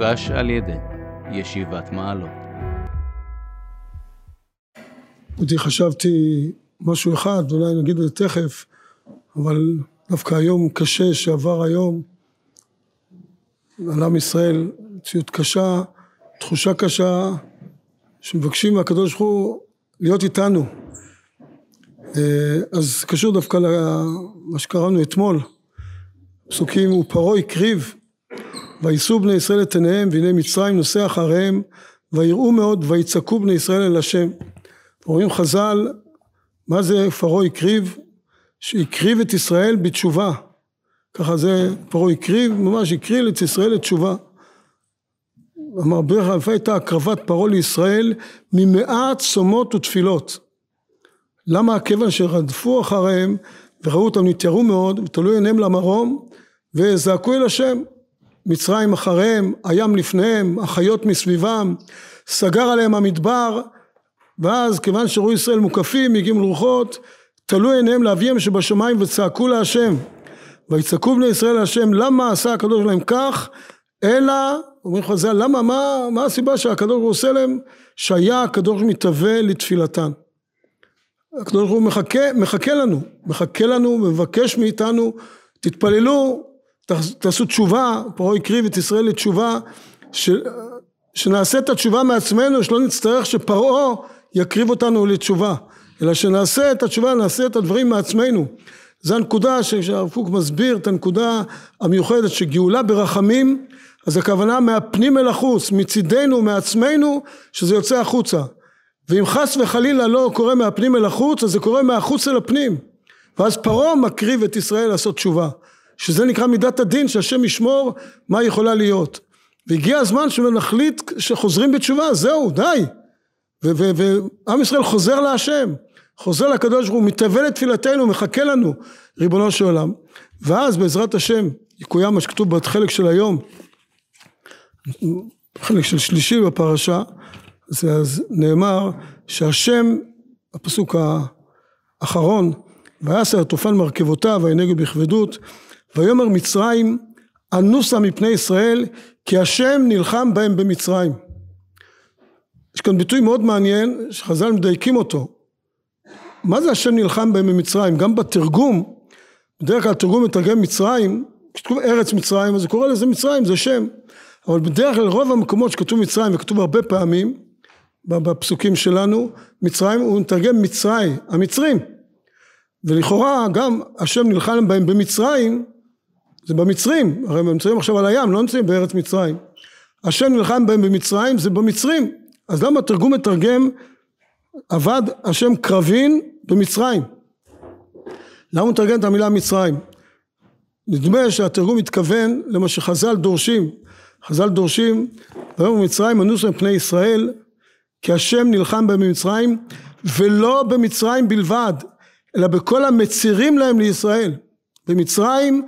מוגש על ידי ישיבת מעלות. אותי חשבתי משהו אחד, אולי נגיד את זה תכף, אבל דווקא היום קשה שעבר היום על עם ישראל, מציאות קשה, תחושה קשה, שמבקשים מהקדוש ברוך הוא להיות איתנו. אה, אז קשור דווקא למה שקראנו אתמול, פסוקים ופרעה הקריב ויישאו בני ישראל את עיניהם והנה מצרים נוסע אחריהם ויראו מאוד ויצעקו בני ישראל אל השם. אומרים חז"ל מה זה פרעה הקריב? שהקריב את ישראל בתשובה. ככה זה פרעה הקריב, ממש הקריב את ישראל לתשובה. אמר ברך אלפי הייתה הקרבת פרעה לישראל ממעט צומות ותפילות. למה? כיוון שרדפו אחריהם וראו אותם נתיירו מאוד ותלו עיניהם למרום וזעקו אל השם. מצרים אחריהם, הים לפניהם, החיות מסביבם, סגר עליהם המדבר ואז כיוון שראו ישראל מוקפים, מגיעים לרוחות, תלו עיניהם לאביהם שבשמיים וצעקו להשם. ויצעקו בני ישראל להשם, למה עשה הקדוש להם כך? אלא, אומרים חז"ל, למה, מה, מה הסיבה שהקדוש הוא עושה להם? שהיה הקדוש מתהווה לתפילתן. הקדוש הוא מחכה, מחכה לנו, מחכה לנו ומבקש מאיתנו, תתפללו, תעשו תשובה, פרעה הקריב את ישראל לתשובה, ש, שנעשה את התשובה מעצמנו, שלא נצטרך שפרעה יקריב אותנו לתשובה, אלא שנעשה את התשובה, נעשה את הדברים מעצמנו. זו הנקודה שהרב קוק מסביר את הנקודה המיוחדת שגאולה ברחמים אז הכוונה מהפנים אל החוץ, מצידנו, מעצמנו, שזה יוצא החוצה. ואם חס וחלילה לא קורה מהפנים אל החוץ, אז זה קורה מהחוץ אל הפנים. ואז פרעה מקריב את ישראל לעשות תשובה. שזה נקרא מידת הדין, שהשם ישמור מה יכולה להיות. והגיע הזמן שנחליט שחוזרים בתשובה, זהו, די. ועם ישראל חוזר להשם, חוזר לקדוש ברוך הוא, מתהווה לתפילתנו, מחכה לנו, ריבונו של עולם. ואז בעזרת השם יקוים מה שכתוב בחלק של היום, חלק של שלישי בפרשה, זה אז נאמר שהשם, הפסוק האחרון, ויעשה התופן מרכבותיו וינגד בכבדות, ויאמר מצרים אנוסה מפני ישראל כי השם נלחם בהם במצרים. יש כאן ביטוי מאוד מעניין שחז"ל מדייקים אותו. מה זה השם נלחם בהם במצרים? גם בתרגום, בדרך כלל תרגום מתרגם מצרים, כשכתוב ארץ מצרים אז זה קורא לזה מצרים, זה שם. אבל בדרך כלל רוב המקומות שכתוב מצרים וכתוב הרבה פעמים בפסוקים שלנו, מצרים הוא מתרגם מצרים, המצרים. ולכאורה גם השם נלחם בהם במצרים, זה במצרים, הרי הם נמצאים עכשיו על הים, לא נמצאים בארץ מצרים. השם נלחם בהם במצרים, זה במצרים. אז למה התרגום מתרגם עבד השם קרבין במצרים? למה הוא מתרגם את המילה מצרים? נדמה שהתרגום מתכוון למה שחז"ל דורשים. חז"ל דורשים, ויאמר מצרים אנוס מפני ישראל, כי השם נלחם בהם במצרים, ולא במצרים בלבד, אלא בכל המצירים להם לישראל. במצרים,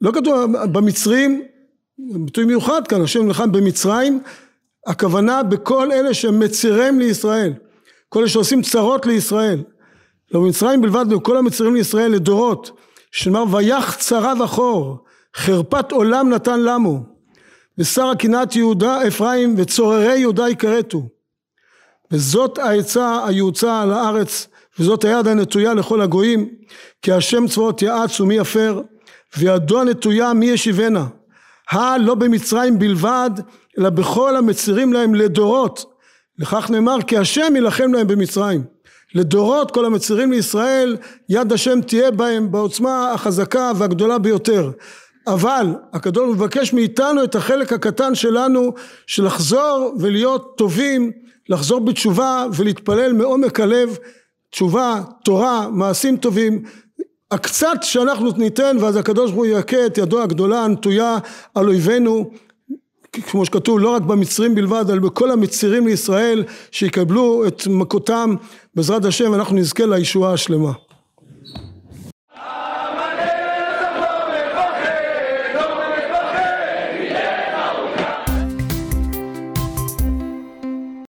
לא כתוב במצרים, ביטוי מיוחד כאן, השם נלחם במצרים, הכוונה בכל אלה שמצירים לישראל, כל אלה שעושים צרות לישראל. לא במצרים בלבד, בכל המצירים לישראל לדורות, שנאמר ויח צרה וחור, חרפת עולם נתן למו, ושר קנאת יהודה אפרים וצוררי יהודה יכרתו. וזאת העצה היעוצה על הארץ, וזאת היד הנטויה לכל הגויים, כי השם צבאות יעץ ומי יפר, וידו הנטויה מי ישיבנה. הלא במצרים בלבד, אלא בכל המצרים להם לדורות. לכך נאמר כי השם יילחם להם במצרים. לדורות כל המצרים לישראל יד השם תהיה בהם בעוצמה החזקה והגדולה ביותר. אבל הקדוש מבקש מאיתנו את החלק הקטן שלנו של לחזור ולהיות טובים, לחזור בתשובה ולהתפלל מעומק הלב, תשובה, תורה, מעשים טובים, הקצת שאנחנו ניתן ואז הקדוש ברוך הוא יכה את ידו הגדולה הנטויה על אויבינו כמו שכתוב לא רק במצרים בלבד אלא בכל המצרים לישראל שיקבלו את מכותם בעזרת השם ואנחנו נזכה לישועה השלמה